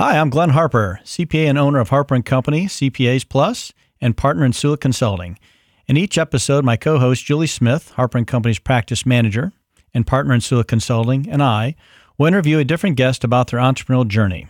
Hi, I'm Glenn Harper, CPA and owner of Harper Company, CPAs Plus, and partner in Sula Consulting. In each episode, my co-host Julie Smith, Harper Company's practice manager and partner in Sula Consulting, and I will interview a different guest about their entrepreneurial journey.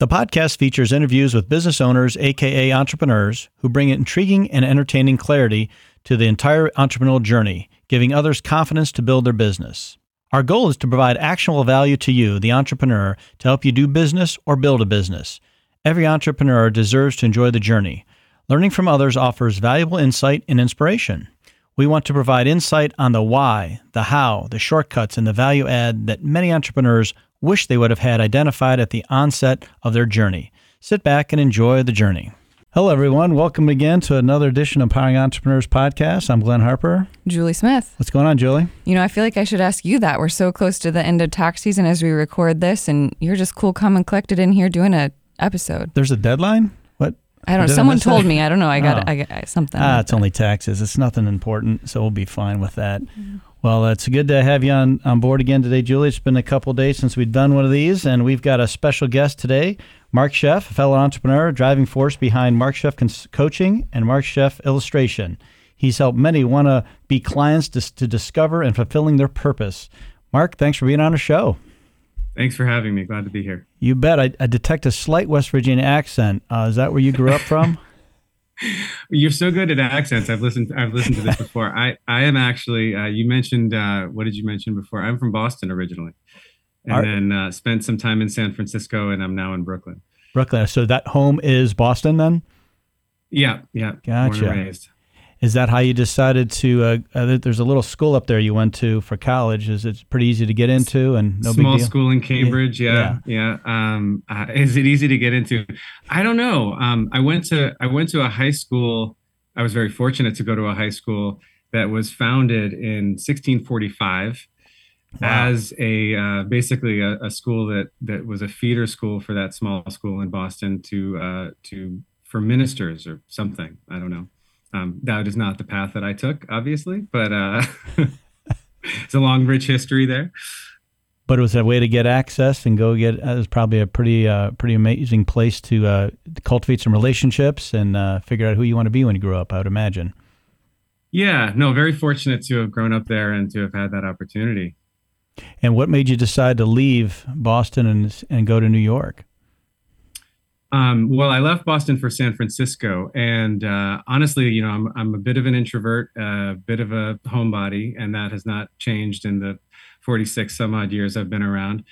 The podcast features interviews with business owners, aka entrepreneurs, who bring intriguing and entertaining clarity to the entire entrepreneurial journey, giving others confidence to build their business. Our goal is to provide actionable value to you, the entrepreneur, to help you do business or build a business. Every entrepreneur deserves to enjoy the journey. Learning from others offers valuable insight and inspiration. We want to provide insight on the why, the how, the shortcuts, and the value add that many entrepreneurs wish they would have had identified at the onset of their journey. Sit back and enjoy the journey. Hello, everyone. Welcome again to another edition of Powering Entrepreneurs Podcast. I'm Glenn Harper. Julie Smith. What's going on, Julie? You know, I feel like I should ask you that. We're so close to the end of tax season as we record this, and you're just cool, calm, and collected in here doing a episode. There's a deadline? What? I don't know. Someone told that? me. I don't know. I got, Oh. I got something. Ah, like it's that. only taxes. It's nothing important, so we'll be fine with that. Well, it's good to have you on, on board again today, Julie. It's been a couple days since we've done one of these, and we've got a special guest today, Marc Scheff, a fellow entrepreneur, driving force behind Marc Scheff Cons- Coaching and Marc Scheff Illustration. He's helped many want to be clients to, to discover and fulfilling their purpose. Marc, thanks for being on the show. Thanks for having me. Glad to be here. You bet. I, I detect a slight West Virginia accent. Uh, is that where you grew up from? You're so good at accents. I've listened. I've listened to this before. I I am actually. Uh, you mentioned. Uh, what did you mention before? I'm from Boston originally, and then uh, spent some time in San Francisco, and I'm now in Brooklyn. Brooklyn. So that home is Boston then? Yeah, yeah. Gotcha. Is that how you decided to? Uh, uh, there's a little school up there you went to for college. Is it pretty easy to get into and no Small big deal? school in Cambridge. Yeah, yeah. Um, uh, is it easy to get into? I don't know. Um, I went to I went to a high school. I was very fortunate to go to a high school that was founded in 1645 Wow. as a uh, basically a, a school that that was a feeder school for that small school in Boston to uh, to for ministers or something. I don't know. Um, that is not the path that I took, obviously, but uh, it's a long, rich history there. But it was a way to get access and go get. Uh, it was probably a pretty uh, pretty amazing place to uh, cultivate some relationships and uh, figure out who you want to be when you grow up. I would imagine. Yeah, no, very fortunate to have grown up there and to have had that opportunity. And what made you decide to leave Boston and and go to New York? Um, well, I left Boston for San Francisco, and uh, honestly, you know, I'm I'm a bit of an introvert, a bit of a homebody, and that has not changed in the 46 some odd years I've been around.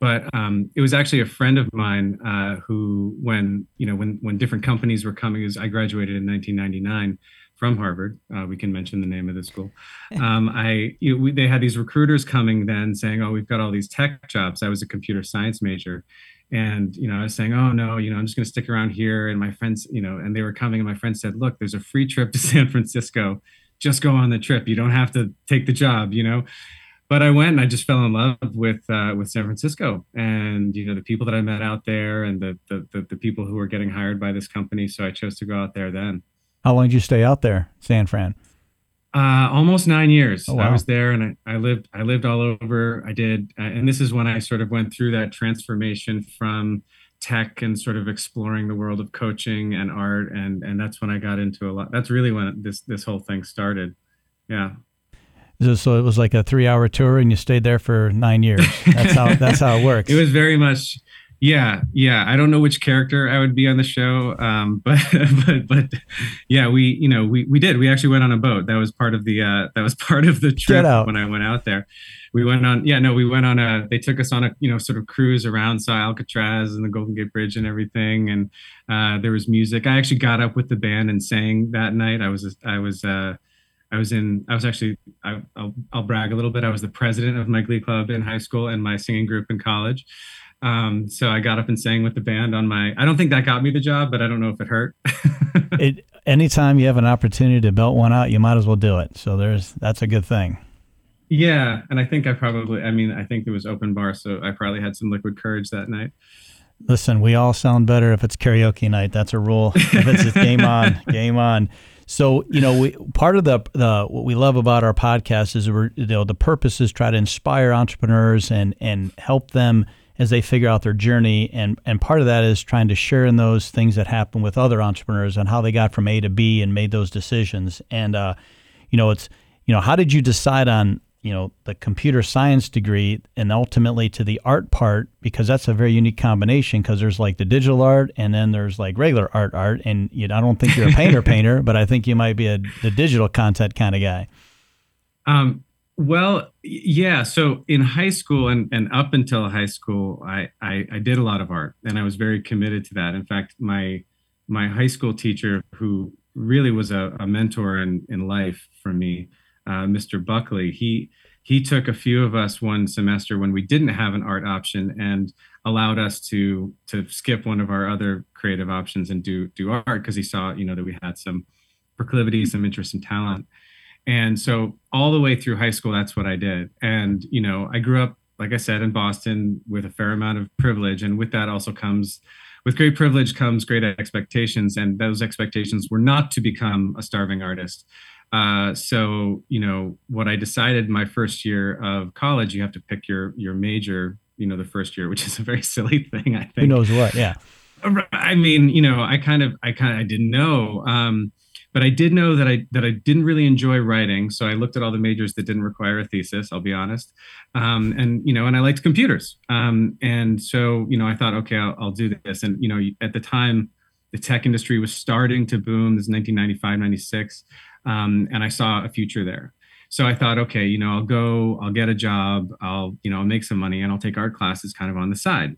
But um, it was actually a friend of mine uh, who, when you know, when when different companies were coming, as I graduated in 1999 from Harvard. Uh, we can mention the name of the school. Um, I you know, we, they had these recruiters coming then saying, "Oh, we've got all these tech jobs." I was a computer science major, and you know i was saying oh no you know i'm just going to stick around here. And my friends you know and they were coming and my friend said look there's a free trip to san francisco. Just go on the trip. You don't have to take the job you know? But i went and i just fell in love with uh, with san francisco. And you know the people that i met out there and the, the the the people who were getting hired by this company. So i chose to go out there then. How long did you stay out there, San Fran? Uh, almost nine years. Oh, wow. I was there, and I, I lived. I lived all over. I did, uh, and this is when I sort of went through that transformation from tech and sort of exploring the world of coaching and art, and and that's when I got into a lot. That's really when this this whole thing started. Yeah. So- So it was like a three-hour tour, and you stayed there for nine years. That's how that's how it works. It was very much. Yeah, yeah. I don't know which character I would be on the show, um, but but but yeah, we you know we we did. We actually went on a boat. That was part of the uh, that was part of the trip when I went out there. We went on. Yeah, no, we went on a. They took us on a you know sort of cruise around saw Alcatraz and the Golden Gate Bridge and everything, and uh, there was music. I actually got up with the band and sang that night. I was I was. Uh, I was in. I was actually. I, I'll, I'll brag a little bit. I was the president of my glee club in high school and my singing group in college. Um, so I got up and sang with the band on my. I don't think that got me the job, but I don't know if it hurt. it anytime you have an opportunity to belt one out, you might as well do it. So there's that's a good thing. yeah, and I think I probably. I mean, I think it was open bar, so I probably had some liquid courage that night. Listen, we all sound better if it's karaoke night. That's a rule. If it's just game on, game on. So you know, we part of the the what we love about our podcast is we're you know the purpose is try to inspire entrepreneurs and and help them as they figure out their journey. And, and part of that is trying to share in those things that happen with other entrepreneurs and how they got from A to B and made those decisions. And, uh, you know, it's, you know, how did you decide on, you know, the computer science degree and ultimately to the art part? Because that's a very unique combination because there's like the digital art and then there's like regular art art. And you know, I don't think you're a painter painter, but I think you might be a the digital content kind of guy. Um, well, yeah. So in high school and, and up until high school, I, I, I did a lot of art and I was very committed to that. In fact, my my high school teacher, who really was a, a mentor in, in life for me, uh, Mr. Buckley, he he took a few of us one semester when we didn't have an art option and allowed us to to skip one of our other creative options and do do art because he saw you know that we had some proclivity, some interest and talent. And so all the way through high school, that's what I did. And, you know, I grew up, like I said, in Boston with a fair amount of privilege. And with that also comes, with great privilege comes great expectations. And those expectations were not to become a starving artist. Uh, so, you know, what I decided my first year of college, you have to pick your your major, you know, the first year, which is a very silly thing, I think. Who knows what? Yeah. I mean, you know, I kind of, I kind of, I didn't know. Um, but I did know that I that I didn't really enjoy writing, so I looked at all the majors that didn't require a thesis. I'll be honest, um, and you know, and I liked computers, um, and so you know, I thought, okay, I'll, I'll, do this. And you know, at the time, the tech industry was starting to boom. This is 1995, 96, um, and I saw a future there. So I thought, okay, you know, I'll go, I'll get a job, I'll you know, I'll make some money, and I'll take art classes kind of on the side.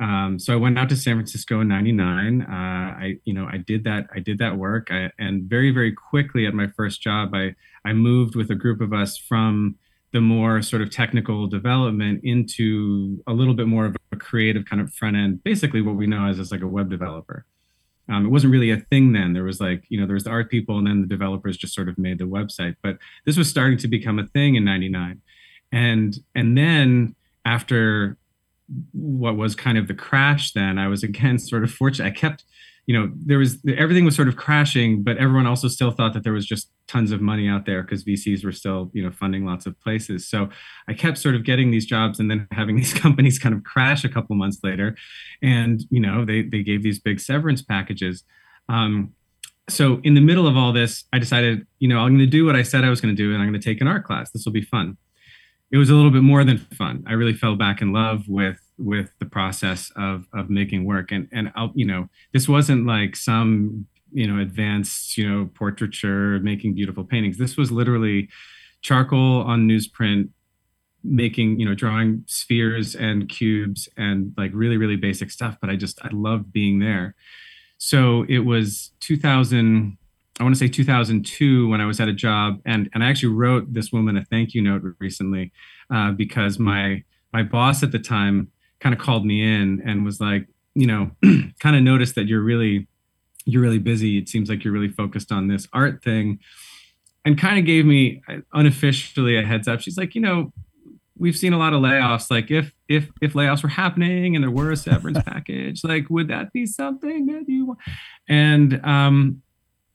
Um, so I went out to San Francisco in '99. Uh, I, you know, I did that. I did that work, I, and very, very quickly at my first job, I I moved with a group of us from the more sort of technical development into a little bit more of a creative kind of front end, basically what we know as, as like a web developer. Um, it wasn't really a thing then. There was like, you know, there was the art people and then the developers just sort of made the website. But this was starting to become a thing in 99. And and then after what was kind of the crash then i was again sort of fortunate. I kept you know there was everything was sort of crashing but everyone also still thought that there was just tons of money out there because vcs were still you know funding lots of places. So i kept sort of getting these jobs and then having these companies kind of crash a couple months later. And you know they they gave these big severance packages. Um, so in the middle of all this i decided you know i'm going to do what i said i was going to do and i'm going to take an art class. This will be fun it was a little bit more than fun. I really fell back in love with with the process of of making work, and and I'll, you know this wasn't like some you know advanced you know portraiture making beautiful paintings. This was literally charcoal on newsprint making you know drawing spheres and cubes and like really really basic stuff but i just i loved being there so it was 2000 I want to say 2002 when I was at a job, and and I actually wrote this woman a thank you note recently uh, because my my boss at the time kind of called me in and was like, you know, kind of noticed that you're really you're really busy. It seems like you're really focused on this art thing, and kind of gave me uh, unofficially a heads up. She's like, you know, we've seen a lot of layoffs. Like if if if layoffs were happening and there were a severance package, like would that be something that you want? And um,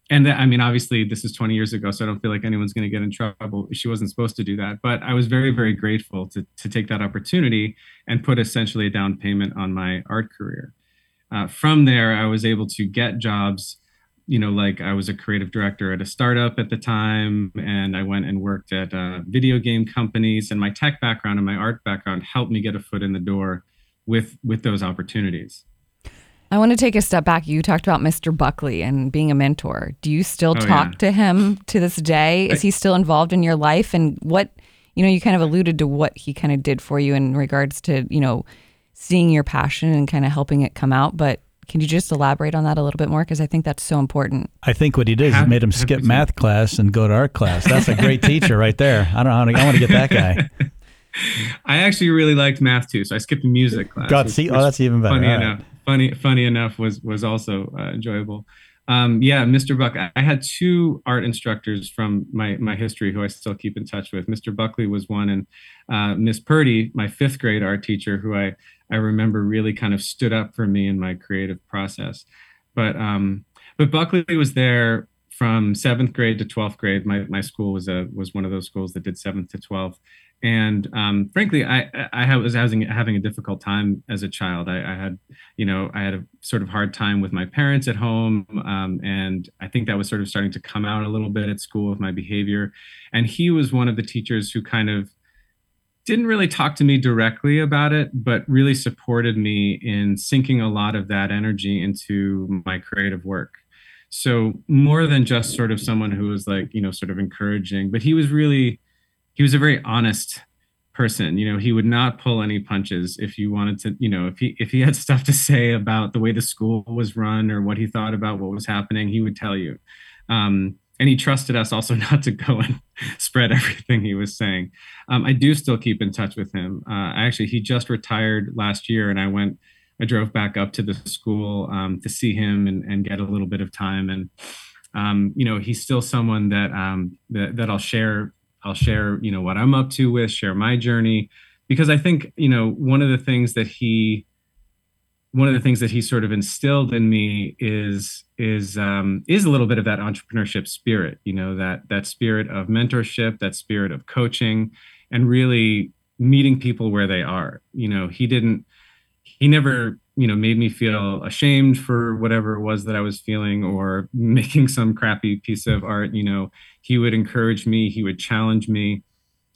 and I mean, obviously, this is 20 years ago, so I don't feel like anyone's going to get in trouble. She wasn't supposed to do that, but I was very, very grateful to to take that opportunity and put essentially a down payment on my art career. Uh, from there, I was able to get jobs. You know, like I was a creative director at a startup at the time, and I went and worked at uh, video game companies. And my tech background and my art background helped me get a foot in the door with with those opportunities. I want to take a step back. You talked about Mr. Buckley and being a mentor. Do you still oh, talk yeah. to him to this day? Is he still involved in your life? And what, you know, you kind of alluded to what he kind of did for you in regards to, you know, seeing your passion and kind of helping it come out. But can you just elaborate on that a little bit more? Because I think that's so important. I think what he did is made him skip math class and go to art class. That's a great teacher right there. I don't know. I want to get that guy. I actually really liked math too, so I skipped music class. God, see, oh, that's even better. Funny enough funny funny enough was was also uh, enjoyable. Um, yeah, Mr. Buck. I had two art instructors from my my history who I still keep in touch with. Mr. Buckley was one, and uh, Miss Purdy, my fifth grade art teacher, who I I remember really kind of stood up for me in my creative process. But um, but Buckley was there from seventh grade to twelfth grade. My my school was a was one of those schools that did seventh to twelfth, and um, frankly, I I was having having a difficult time as a child. I, I, had, you know, I had a sort of hard time with my parents at home, um, and I think that was sort of starting to come out a little bit at school with my behavior. And he was one of the teachers who kind of didn't really talk to me directly about it, but really supported me in sinking a lot of that energy into my creative work. So more than just sort of someone who was like, you know, sort of encouraging, but he was really he was a very honest person. You know he would not pull any punches if you wanted to you know if he if he had stuff to say about the way the school was run or what he thought about what was happening he would tell you. Um, and he trusted us also not to go and spread everything he was saying. Um, i do still keep in touch with him. Uh, actually he just retired last year and i went i drove back up to the school um, to see him and, and get a little bit of time. And um, you know he's still someone that um, that, that i'll share I'll share, you know, what I'm up to with, share my journey, because I think, you know, one of the things that he, one of the things that he sort of instilled in me is is um, is a little bit of that entrepreneurship spirit, you know, that that spirit of mentorship, that spirit of coaching, and really meeting people where they are. You know, he didn't, he never you know made me feel ashamed for whatever it was that i was feeling or making some crappy piece of art you know. He would encourage me he would challenge me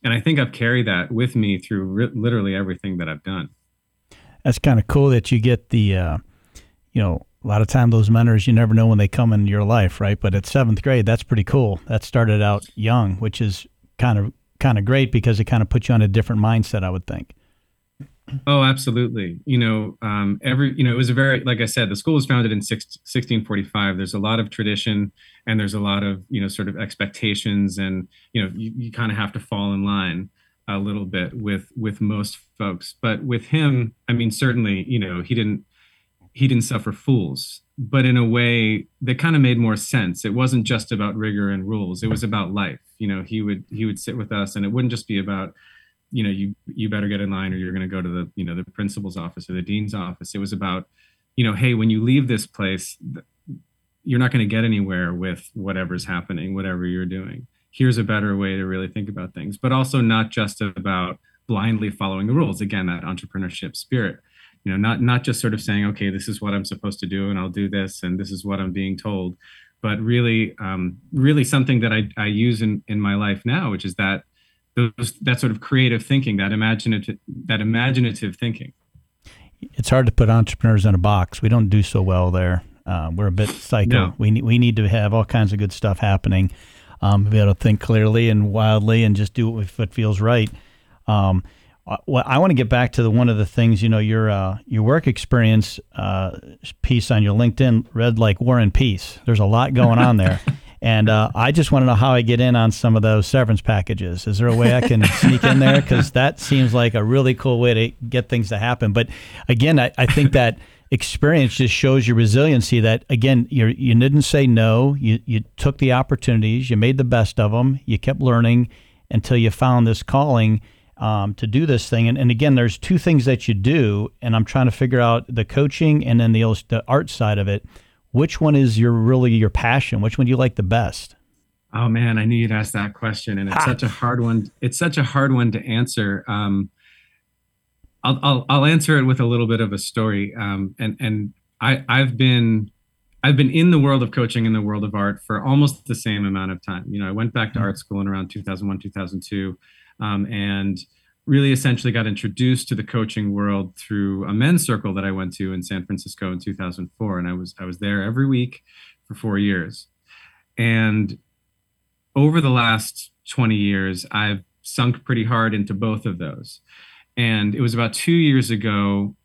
and i think i've carried that with me through literally everything that i've done. That's kind of cool that you get the uh, you know a lot of time those mentors you never know when they come in your life right? But at seventh grade that's pretty cool. That started out young which is kind of kind of great because it kind of puts you on a different mindset i would think Oh, absolutely. You know, um, every you know, it was a very like I said, the school was founded in six, 1645. There's a lot of tradition, and there's a lot of you know, sort of expectations, and you know, you, you kind of have to fall in line a little bit with with most folks. But with him, I mean, certainly, you know, he didn't he didn't suffer fools, but in a way that kind of made more sense. It wasn't just about rigor and rules; it was about life. You know, he would he would sit with us, and it wouldn't just be about you know you you better get in line or you're going to go to the you know the principal's office or the dean's office. It was about you know hey when you leave this place you're not going to get anywhere with whatever's happening whatever you're doing. Here's a better way to really think about things but also not just about blindly following the rules. Again that entrepreneurship spirit you know not not just sort of saying okay this is what i'm supposed to do and i'll do this and this is what i'm being told but really um, really something that I, I use in, in my life now which is that those that sort of creative thinking, that imaginative that imaginative thinking. It's hard to put entrepreneurs in a box. We don't do so well there. Uh, we're a bit psycho. No. We need we need to have all kinds of good stuff happening. Um, be able to think clearly and wildly, and just do what, feels right. Um, uh, well, I want to get back to the one of the things you know your uh, your work experience uh, piece on your LinkedIn read like War and Peace. There's a lot going on there. And uh, I just want to know how I get in on some of those severance packages. Is there a way I can sneak in there? Because that seems like a really cool way to get things to happen. But again, I, I think that experience just shows your resiliency that, again, you you didn't say no. You, you took the opportunities, you made the best of them, you kept learning until you found this calling. Um, to do this thing. And, and again, there's two things that you do, and I'm trying to figure out the coaching and then the, the art side of it which one is your really your passion? Which one do you like the best? Oh man, I knew you'd ask that question, and it's ah. such a hard one. It's such a hard one to answer. Um, I'll, I'll, I'll answer it with a little bit of a story. Um, and and I I've been I've been in the world of coaching in the world of art for almost the same amount of time. You know, I went back to mm-hmm. art school in around 2001 2002, um, and really essentially got introduced to the coaching world through a men's circle that I went to in San Francisco in 2004 and I was I was there every week for 4 years. And over the last 20 years I've sunk pretty hard into both of those. And it was about 2 years ago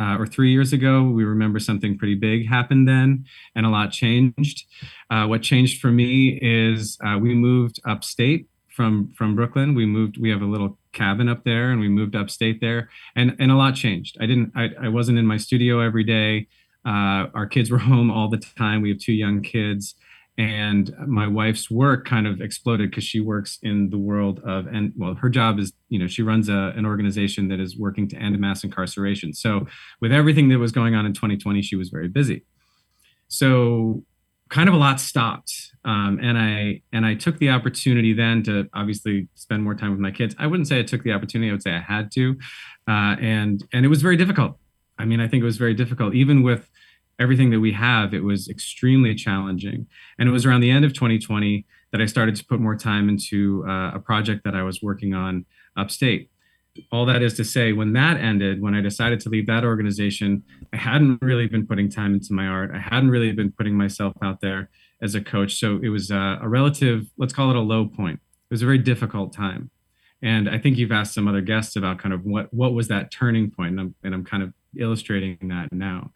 uh, or three years ago, we remember something pretty big happened then, and a lot changed. Uh, what changed for me is uh, we moved upstate from from Brooklyn. We moved. We have a little cabin up there, and we moved upstate there, and and a lot changed. I didn't. I, I wasn't in my studio every day. Uh, our kids were home all the time. We have two young kids, and my wife's work kind of exploded because she works in the world of and well, her job is you know she runs a, an organization that is working to end mass incarceration. So with everything that was going on in 2020, she was very busy. So kind of a lot stopped. Um, and I and I took the opportunity then to obviously spend more time with my kids. I wouldn't say I took the opportunity; I would say I had to, uh, and and it was very difficult. I mean, I think it was very difficult, even with everything that we have. It was extremely challenging, and it was around the end of 2020 that I started to put more time into uh, a project that I was working on upstate all that is to say, when that ended, when I decided to leave that organization, I hadn't really been putting time into my art. I hadn't really been putting myself out there as a coach. So it was a, a relative, let's call it a low point. It was a very difficult time. And I think you've asked some other guests about kind of what what was that turning point, and I'm, and I'm kind of illustrating that now.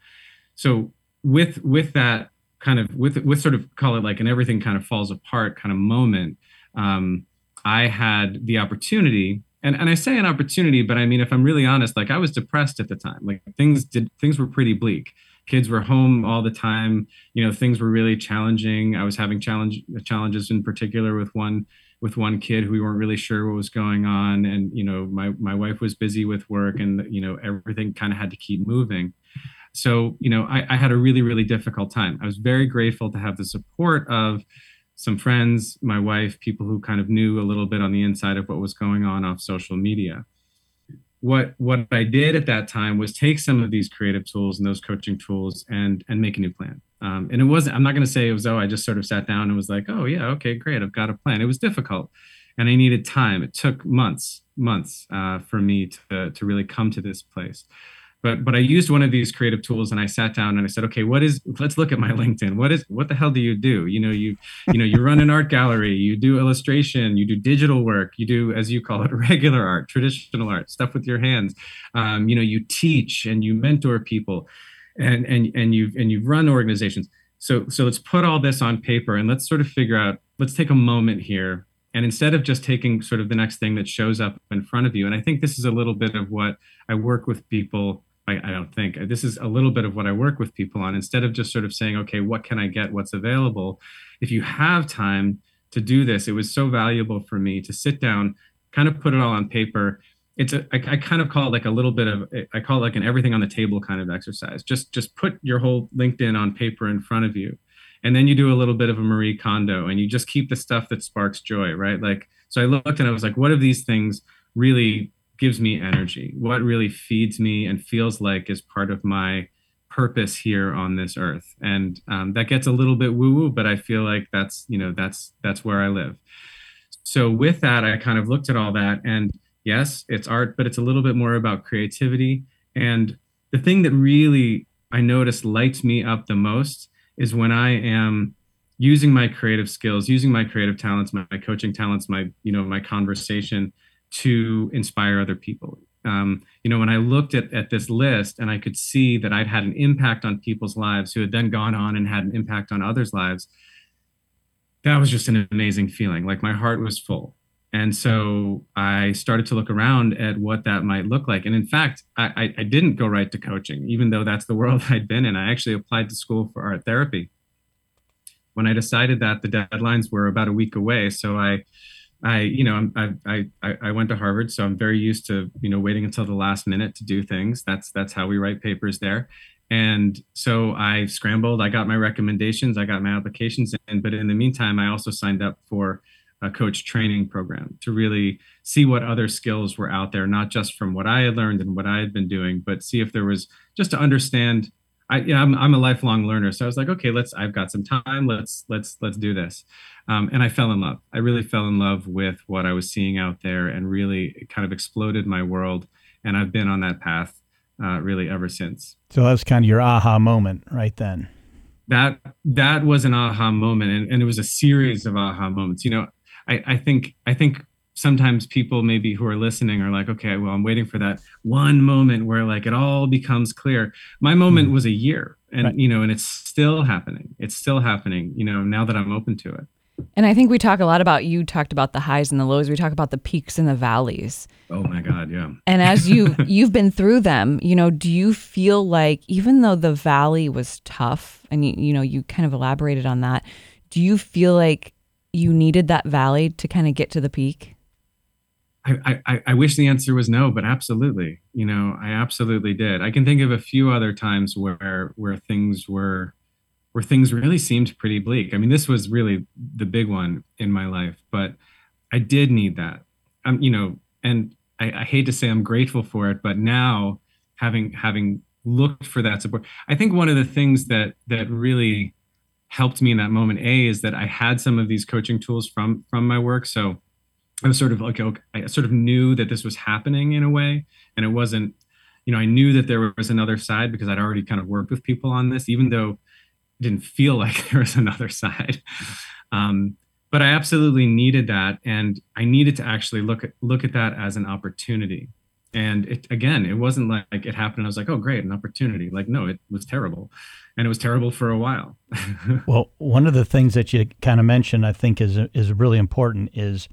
So with with that kind of with with sort of call it like an everything kind of falls apart kind of moment, um, I had the opportunity and and I say an opportunity, but I mean, if I'm really honest, like I was depressed at the time. Like things did things were pretty bleak. Kids were home all the time. You know, things were really challenging. I was having challenge challenges in particular with one with one kid who we weren't really sure what was going on, and you know, my my wife was busy with work, and you know, everything kind of had to keep moving. So you know, I, I had a really really difficult time. I was very grateful to have the support of some friends, my wife, people who kind of knew a little bit on the inside of what was going on off social media. What what I did at that time was take some of these creative tools and those coaching tools and and make a new plan. Um, and it wasn't. I'm not going to say it was. Oh, I just sort of sat down and was like, oh yeah, okay, great, I've got a plan. It was difficult, and I needed time. It took months, months uh, for me to to really come to this place but but I used one of these creative tools and I sat down and I said, okay, what is? Let's look at my LinkedIn. What is? What the hell do you do? You know, you you know, you run an art gallery, you do illustration, you do digital work, you do as you call it regular art, traditional art, stuff with your hands. Um, you know, you teach and you mentor people, and and and you've and you've run organizations. So so let's put all this on paper and let's sort of figure out. Let's take a moment here and instead of just taking sort of the next thing that shows up in front of you and i think this is a little bit of what i work with people I, I, don't think this is a little bit of what I work with people on. Instead of just sort of saying, okay, what can I get? What's available? If you have time to do this, it was so valuable for me to sit down, kind of put it all on paper. It's a, I, I kind of call it like a little bit of, I call it like an everything on the table kind of exercise. Just, just put your whole LinkedIn on paper in front of you. And then you do a little bit of a Marie Kondo and you just keep the stuff that sparks joy, right? Like, so I looked and I was like, what of these things really gives me energy, what really feeds me and feels like is part of my purpose here on this earth. And um, that gets a little bit woo woo, but I feel like that's, you know, that's, that's where I live. So with that, I kind of looked at all that and yes, it's art, but it's a little bit more about creativity. And the thing that really I notice lights me up the most is when I am using my creative skills, using my creative talents, my, my coaching talents, my, you know, my conversation to inspire other people. Um, you know, when I looked at, at this list and I could see that I'd had an impact on people's lives who had then gone on and had an impact on others' lives, that was just an amazing feeling. Like my heart was full. And so I started to look around at what that might look like. And in fact, I, I didn't go right to coaching, even though that's the world I'd been in. I actually applied to school for art therapy. When I decided that the deadlines were about a week away, so I I, you know, I, I, I went to Harvard, so I'm very used to, you know, waiting until the last minute to do things. That's that's how we write papers there. And so I scrambled. I got my recommendations. I got my applications in. But in the meantime, I also signed up for a coach training program to really see what other skills were out there, not just from what I had learned and what I had been doing, but see if there was just to understand I, you know, I'm, I'm a lifelong learner. So I was like, okay, let's, I've got some time. Let's, let's, let's do this. Um, and I fell in love. I really fell in love with what I was seeing out there and really kind of exploded my world. And I've been on that path uh, really ever since. So that was kind of your aha moment right then. That, that was an aha moment. And, and it was a series of aha moments. You know, I, I think, I think sometimes people maybe who are listening are like okay well i'm waiting for that one moment where like it all becomes clear. My moment mm was a year and right. you know and it's still happening. It's still happening you know now that i'm open to it. And i think we talk a lot about you talked about the highs and the lows. We talk about the peaks and the valleys. Oh my god yeah. And as you you've been through them you know do you feel like even though the valley was tough and you, you know you kind of elaborated on that do you feel like you needed that valley to kind of get to the peak I, I, wish the answer was no, but absolutely. You know, I absolutely did. I can think of a few other times where where things were where things really seemed pretty bleak. I mean, this was really the big one in my life, but I did need that. Um, you know, and I, I hate to say I'm grateful for it, but now having having looked for that support, I think one of the things that that really helped me in that moment a is that i had some of these coaching tools from from my work so i was sort of like okay, i sort of knew that this was happening in a way and it wasn't you know i knew that there was another side because i'd already kind of worked with people on this even though it didn't feel like there was another side. Um, but i absolutely needed that and i needed to actually look at look at that as an opportunity. And it again it wasn't like it happened i was like oh great an opportunity. Like no it was terrible and it was terrible for a while. well, one of the things that you kind of mentioned, I think, is is really important is,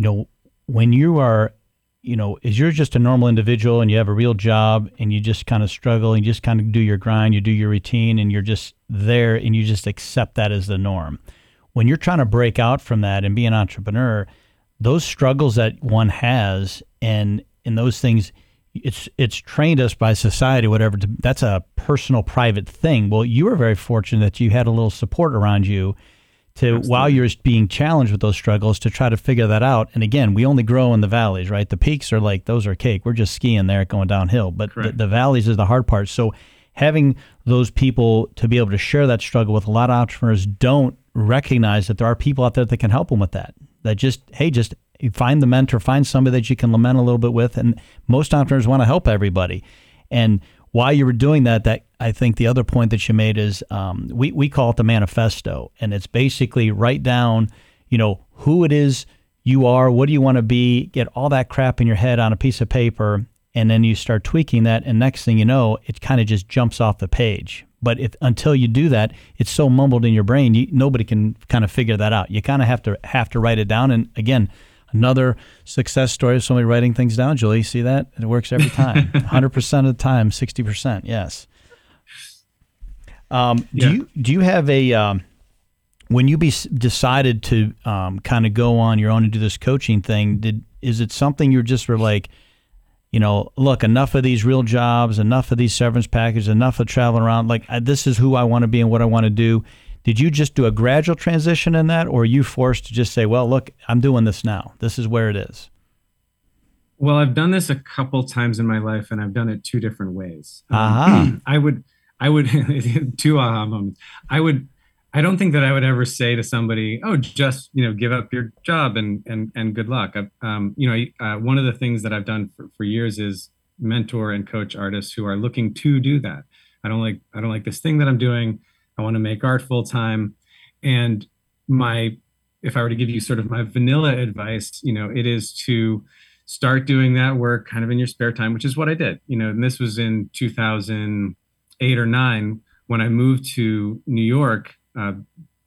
you know, when you are, you know, is you're just a normal individual and you have a real job and you just kind of struggle and you just kind of do your grind, you do your routine, and you're just there and you just accept that as the norm. When you're trying to break out from that and be an entrepreneur, those struggles that one has and and those things it's it's trained us by society whatever to, that's a personal private thing well you were very fortunate that you had a little support around you to Absolutely. while you're being challenged with those struggles to try to figure that out and again we only grow in the valleys right the peaks are like those are cake we're just skiing there going downhill but the, the valleys is the hard part so having those people to be able to share that struggle with a lot of entrepreneurs don't recognize that there are people out there that can help them with that that just hey just find the mentor, find somebody that you can lament a little bit with. And most entrepreneurs want to help everybody. And while you were doing that, that I think the other point that you made is um, we, we call it the manifesto. And it's basically write down, you know, who it is you are, what do you want to be, get all that crap in your head on a piece of paper, and then you start tweaking that. And next thing you know, it kind of just jumps off the page. But if, until you do that, it's so mumbled in your brain, you, nobody can kind of figure that out. You kind of have to have to write it down. And again, another success story of somebody writing things down. Julie, see that? It works every time. 100% of the time, 60%. Yes. Um, do yeah. you do you have a um, when you be decided to um, kind of go on your own and do this coaching thing? Did is it something you're just were like, you know, look, enough of these real jobs, enough of these severance packages, enough of traveling around. Like I, this is who I want to be and what I want to do. Did you just do a gradual transition in that, or are you forced to just say, well, look, I'm doing this now. This is where it is? Well, I've done this a couple times in my life, and I've done it two different ways. Uh-huh. I would, I would, two aha moments. I would, I don't think that I would ever say to somebody, "Oh, just you know, give up your job and and and good luck." Um, you know, uh, one of the things that I've done for, for years is mentor and coach artists who are looking to do that. I don't like I don't like this thing that I'm doing. I want to make art full time. And my, if I were to give you sort of my vanilla advice, you know, it is to start doing that work kind of in your spare time, which is what I did, you know, and this was in 2008 or nine when I moved to New York uh,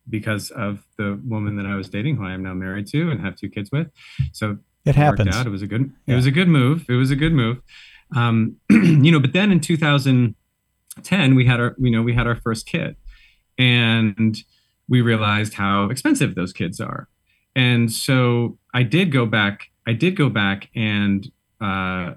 because of the woman that I was dating, who I am now married to and have two kids with. So it happens. Out. It was a good, it was a good move. It was a good move. Um, you know, but then in 2010, we had our, you know, we had our first kid and we realized how expensive those kids are. And so I did go back. I did go back and uh,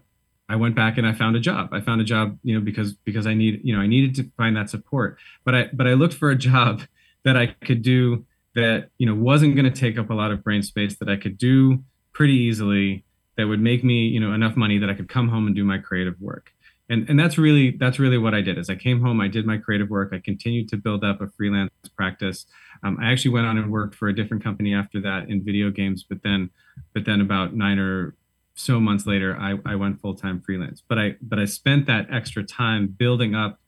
I went back and I found a job. I found a job, you know, because because I need, you know, I needed to find that support. But I but I looked for a job that I could do that, you know, wasn't going to take up a lot of brain space that I could do pretty easily that would make me, you know, enough money that I could come home and do my creative work and and that's really that's really what I did. Is I came home, I did my creative work, I continued to build up a freelance practice. Um, I actually went on and worked for a different company after that in video games, but then but then about nine or so months later, I, I went full time freelance. But I but I spent that extra time building up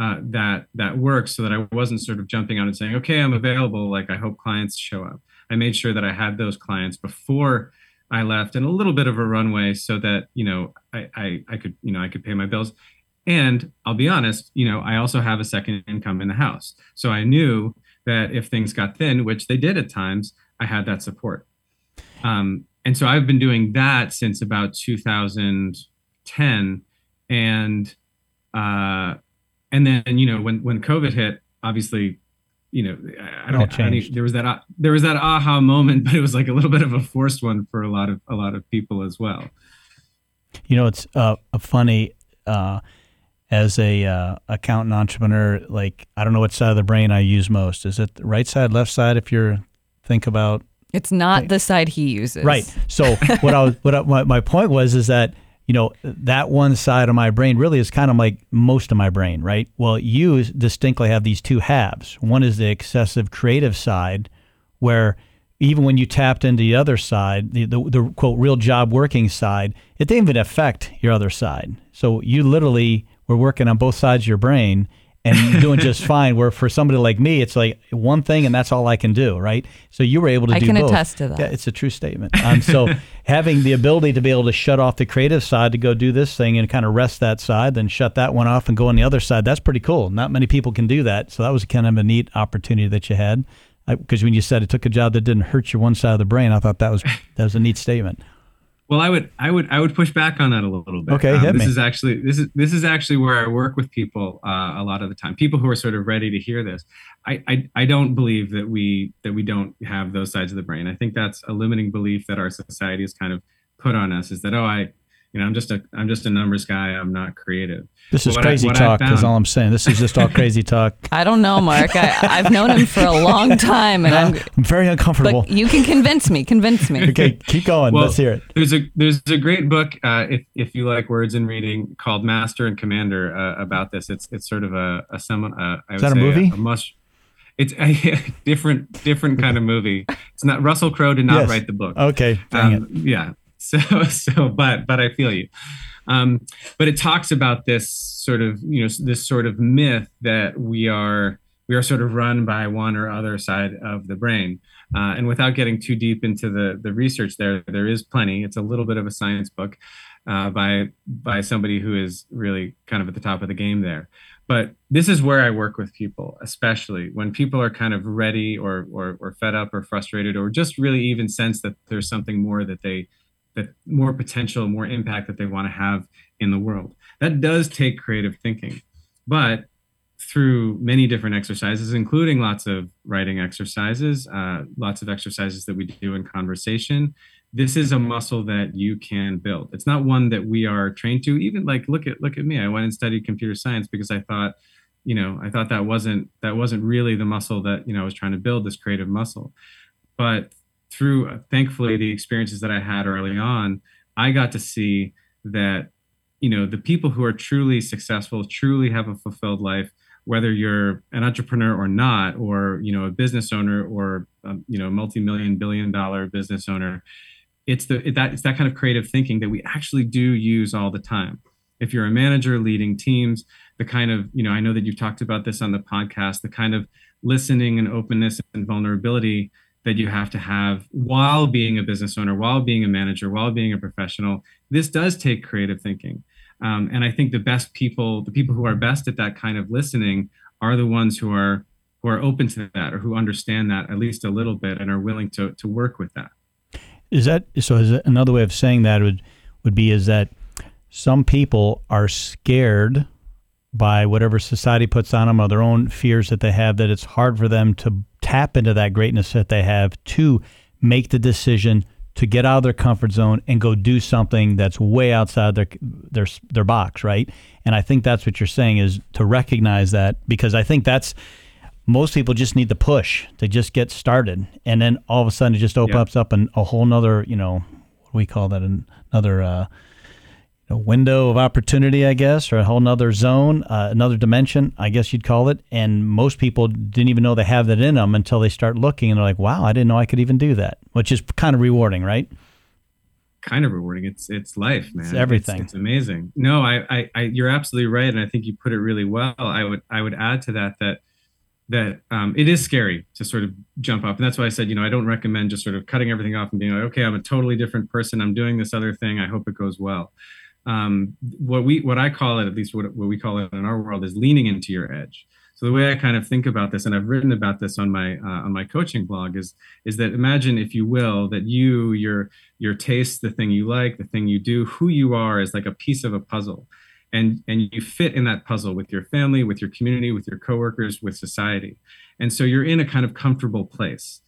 uh, that that work so that I wasn't sort of jumping out and saying, okay, I'm available. Like I hope clients show up. I made sure that I had those clients before I left and a little bit of a runway so that, you know, I, I, I could, you know, I could pay my bills. And I'll be honest, you know, I also have a second income in the house. So I knew that if things got thin, which they did at times, I had that support. Um, and so I've been doing that since about 2010. And, uh, and then, you know, when, when COVID hit, obviously you know, I don't, I don't there was that there was that aha moment, but it was like a little bit of a forced one for a lot of a lot of people as well. You know, it's uh, a funny. Uh, as a uh, accountant entrepreneur, like I don't know what side of the brain I use most. Is it the right side, left side? If you're think about it's not the side he uses, right? So what I was, what I, my, my point was is that you know that one side of my brain really is kind of like most of my brain, right? Well, you distinctly have these two halves. One is the excessive creative side, where even when you tapped into the other side, the, the, the quote real job working side, it didn't even affect your other side. So you literally were working on both sides of your brain and doing just fine. Where for somebody like me, it's like one thing and that's all I can do, right? So you were able to I do can attest to that. Yeah, it's a true statement. Um, so having the ability to be able to shut off the creative side to go do this thing and kind of rest that side, then shut that one off and go on the other side, that's pretty cool. Not many people can do that. So that was kind of a neat opportunity that you had because when you said it took a job that didn't hurt your one side of the brain, I thought that was that was a neat statement. Well, I would I would I would push back on that a little bit. Okay, um, this me. is actually this is this is actually where I work with people uh, a lot of the time. People who are sort of ready to hear this. I, I I don't believe that we that we don't have those sides of the brain. I think that's a limiting belief that our society has kind of put on us. Is that oh I you know, I'm just a I'm just a numbers guy. I'm not creative. This is crazy I, talk. Is all I'm saying. This is just all crazy talk. I don't know, Marc. I, have known him for a long time, and I'm, I'm very uncomfortable. But you can convince me. Convince me. okay, keep going. Well, Let's hear it. There's a there's a great book uh, if if you like words and reading called Master and Commander uh, about this. It's it's sort of a a semi. Uh, is that a movie? A, a must. It's a different different kind of movie. It's not Russell Crowe did not yes. write the book. Okay, um, yeah. So so but but I feel you. Um, but it talks about this sort of, you know, this sort of myth that we are we are sort of run by one or other side of the brain. Uh, and without getting too deep into the the research, there there is plenty. It's a little bit of a science book uh, by by somebody who is really kind of at the top of the game there. But this is where I work with people, especially when people are kind of ready or, or or fed up or frustrated or just really even sense that there's something more that they that more potential, more impact that they want to have in the world. That does take creative thinking, but through many different exercises, including lots of writing exercises, uh, lots of exercises that we do in conversation. This is a muscle that you can build. It's not one that we are trained to. Even like look at look at me. I went and studied computer science because I thought, you know, I thought that wasn't that wasn't really the muscle that you know I was trying to build this creative muscle. But through uh, thankfully the experiences that I had early on, I got to see that you know the people who are truly successful, truly have a fulfilled life, whether you're an entrepreneur or not, or you know a business owner or um, you know multi-million billion dollar business owner, it's the it, that it's that kind of creative thinking that we actually do use all the time. If you're a manager leading teams, the kind of you know I know that you've talked about this on the podcast, the kind of listening and openness and vulnerability that you have to have while being a business owner, while being a manager, while being a professional. This does take creative thinking. Um, and I think the best people, the people who are best at that kind of listening, are the ones who are who are open to that or who understand that at least a little bit and are willing to to work with that. Is that so? Is that another way of saying that would would be is that some people are scared by whatever society puts on them or their own fears that they have that it's hard for them to tap into that greatness that they have to make the decision to get out of their comfort zone and go do something that's way outside their their their box, right? And I think that's what you're saying is to recognize that because I think that's most people just need the push to just get started, and then all of a sudden it just opens up an, a whole nother, you know, what do we call that? Another uh, a window of opportunity, I guess, or a whole nother zone, uh, another dimension, I guess you'd call it. And most people didn't even know they have that in them until they start looking and they're like, wow, I didn't know I could even do that, which is kind of rewarding, right? Kind of rewarding. It's it's life, man. It's everything. It's, it's amazing. No, I, I, I, you're absolutely right, and I think you put it really well. I would, I would add to that that that um, it is scary to sort of jump up, and that's why I said, you know, I don't recommend just sort of cutting everything off and being like, okay, I'm a totally different person. I'm doing this other thing. I hope it goes well um, what we what I call it, at least what, what we call it in our world, is leaning into your edge. So the way I kind of think about this, and I've written about this on my uh, on my coaching blog, is is that imagine, if you will, that you your your taste, the thing you like, the thing you do, who you are, is like a piece of a puzzle, and and you fit in that puzzle with your family, with your community, with your coworkers, with society, and so you're in a kind of comfortable place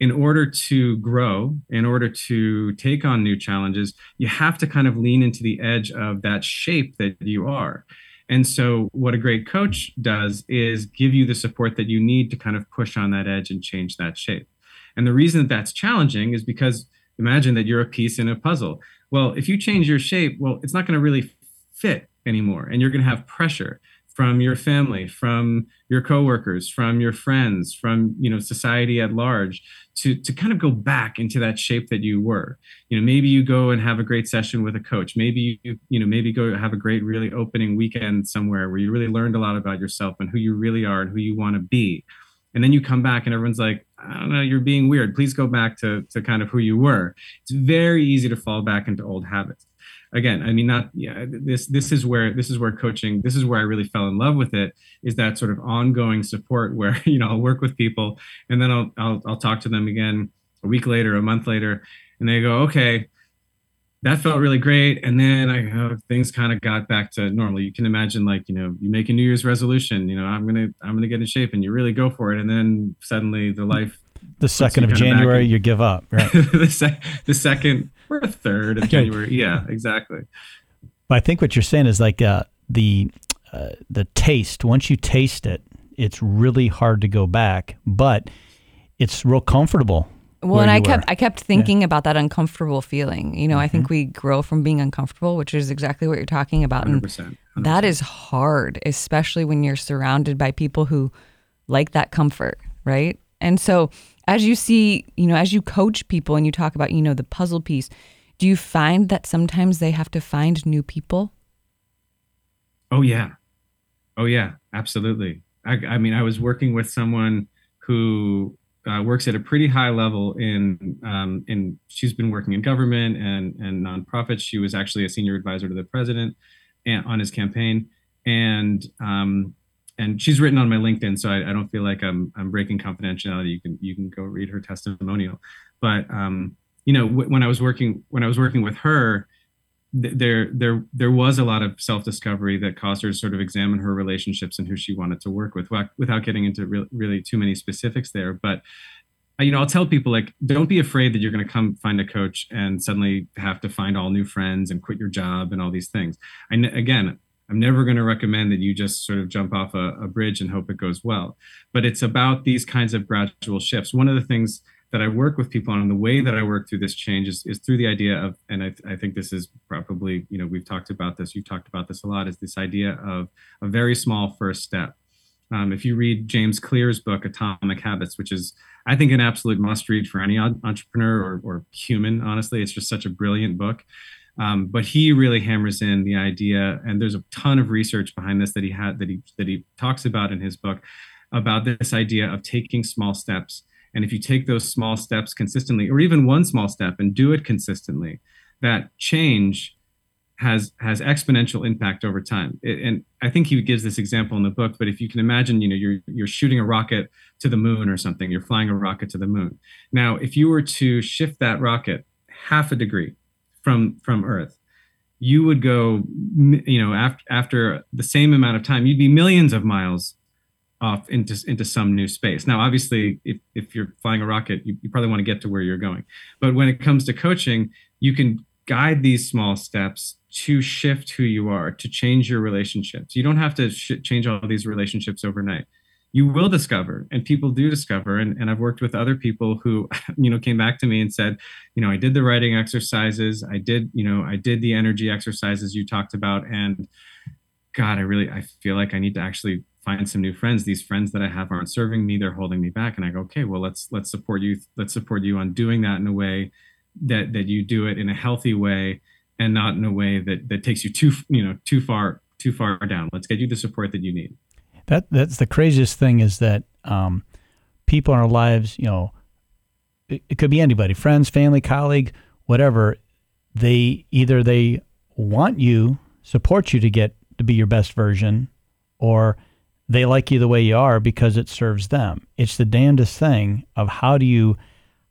in order to grow, in order to take on new challenges, you have to kind of lean into the edge of that shape that you are. And so, what a great coach does is give you the support that you need to kind of push on that edge and change that shape. And the reason that that's challenging is because imagine that you're a piece in a puzzle. Well, if you change your shape, well, it's not going to really fit anymore, and you're going to have pressure from your family, from your coworkers, from your friends, from you know society at large, to to kind of go back into that shape that you were. You know, maybe you go and have a great session with a coach. Maybe you you know maybe go have a great really opening weekend somewhere where you really learned a lot about yourself and who you really are and who you want to be. And then you come back and everyone's like, I don't know, you're being weird. Please go back to to kind of who you were. It's very easy to fall back into old habits again i mean not yeah this this is where this is where coaching this is where i really fell in love with it is that sort of ongoing support where you know i'll work with people and then i'll i'll, I'll talk to them again a week later a month later and they go okay that felt really great and then i uh, things kind of got back to normal you can imagine like you know you make a new year's resolution you know i'm gonna i'm gonna get in shape and you really go for it and then suddenly the life the second of january you give up right the, sec- the second or a third of January. Yeah, exactly. But I think what you're saying is like uh, the uh, the taste. Once you taste it, it's really hard to go back, but it's real comfortable. Well, and I kept were. I kept thinking yeah. about that uncomfortable feeling. You know, mm-hmm. I think mm-hmm. we grow from being uncomfortable, which is exactly what you're talking about. 100%, 100%. And that is hard, especially when you're surrounded by people who like that comfort, right? And so as you see, you know, as you coach people and you talk about, you know, the puzzle piece, do you find that sometimes they have to find new people? Oh yeah. Oh yeah, absolutely. I, I mean, I was working with someone who uh, works at a pretty high level in um, in she's been working in government and and nonprofits. She was actually a senior advisor to the president and, on his campaign, and um, and she's written on my LinkedIn, so I, I, don't feel like I'm I'm breaking confidentiality. You can you can go read her testimonial. But um, you know, w- when I was working when I was working with her, th- there there there was a lot of self discovery that caused her to sort of examine her relationships and who she wanted to work with, without getting into re- really too many specifics there. But uh, you know, I'll tell people like, don't be afraid that you're going to come find a coach and suddenly have to find all new friends and quit your job and all these things. And again, I'm never going to recommend that you just sort of jump off a, a, bridge and hope it goes well. But it's about these kinds of gradual shifts. One of the things that I work with people on, and the way that I work through this change is, is through the idea of, and I, I think this is probably, you know, we've talked about this, you've talked about this a lot, is this idea of a very small first step. Um, if you read James Clear's book, Atomic Habits, which is, I think, an absolute must read for any entrepreneur or, or human, honestly, it's just such a brilliant book. Um, but he really hammers in the idea, and there's a ton of research behind this that he had that he that he talks about in his book about this idea of taking small steps. And if you take those small steps consistently, or even one small step and do it consistently, that change has has exponential impact over time. It, and I think he gives this example in the book. But if you can imagine, you know, you're you're shooting a rocket to the moon or something, you're flying a rocket to the moon. Now, if you were to shift that rocket half a degree, from from Earth, you would go, you know, after after the same amount of time, you'd be millions of miles off into into some new space. Now, obviously, if if you're flying a rocket, you, you probably want to get to where you're going. But when it comes to coaching, you can guide these small steps to shift who you are, to change your relationships. You don't have to sh- change all these relationships overnight you will discover and people do discover and, and i've worked with other people who you know came back to me and said you know i did the writing exercises i did you know i did the energy exercises you talked about and god i really i feel like i need to actually find some new friends. These friends that i have aren't serving me they're holding me back. And i go okay well let's let's support you let's support you on doing that in a way that that you do it in a healthy way and not in a way that that takes you too you know too far too far down. Let's get you the support that you need. That that's the craziest thing is that um, people in our lives, you know, it, it could be anybody, friends, family, colleague, whatever. They either they want you, support you to get to be your best version, or they like you the way you are because it serves them. It's the damnedest thing of how do you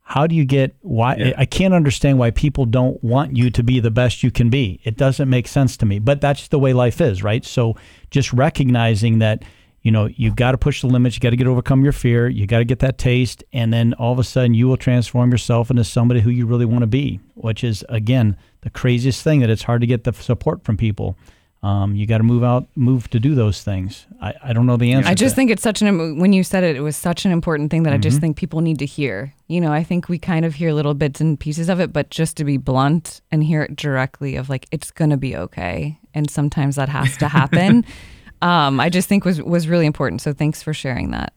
how do you get why yeah. I can't understand why people don't want you to be the best you can be. It doesn't make sense to me. But that's the way life is, right? So just recognizing that you know, you've got to push the limits. You got to get overcome your fear. You got to get that taste, and then all of a sudden, you will transform yourself into somebody who you really want to be. Which is again the craziest thing that it's hard to get the support from people um, you got to move out, move to do those things. I, I don't know the answer. I just think it's such an when you said it, it was such an important thing that mm-hmm. I just mm-hmm. think people need to hear. You know, I think we kind of hear little bits and pieces of it, but just to be blunt and hear it directly of like it's gonna be okay, and sometimes that has to happen. um, I just think was was really important. So thanks for sharing that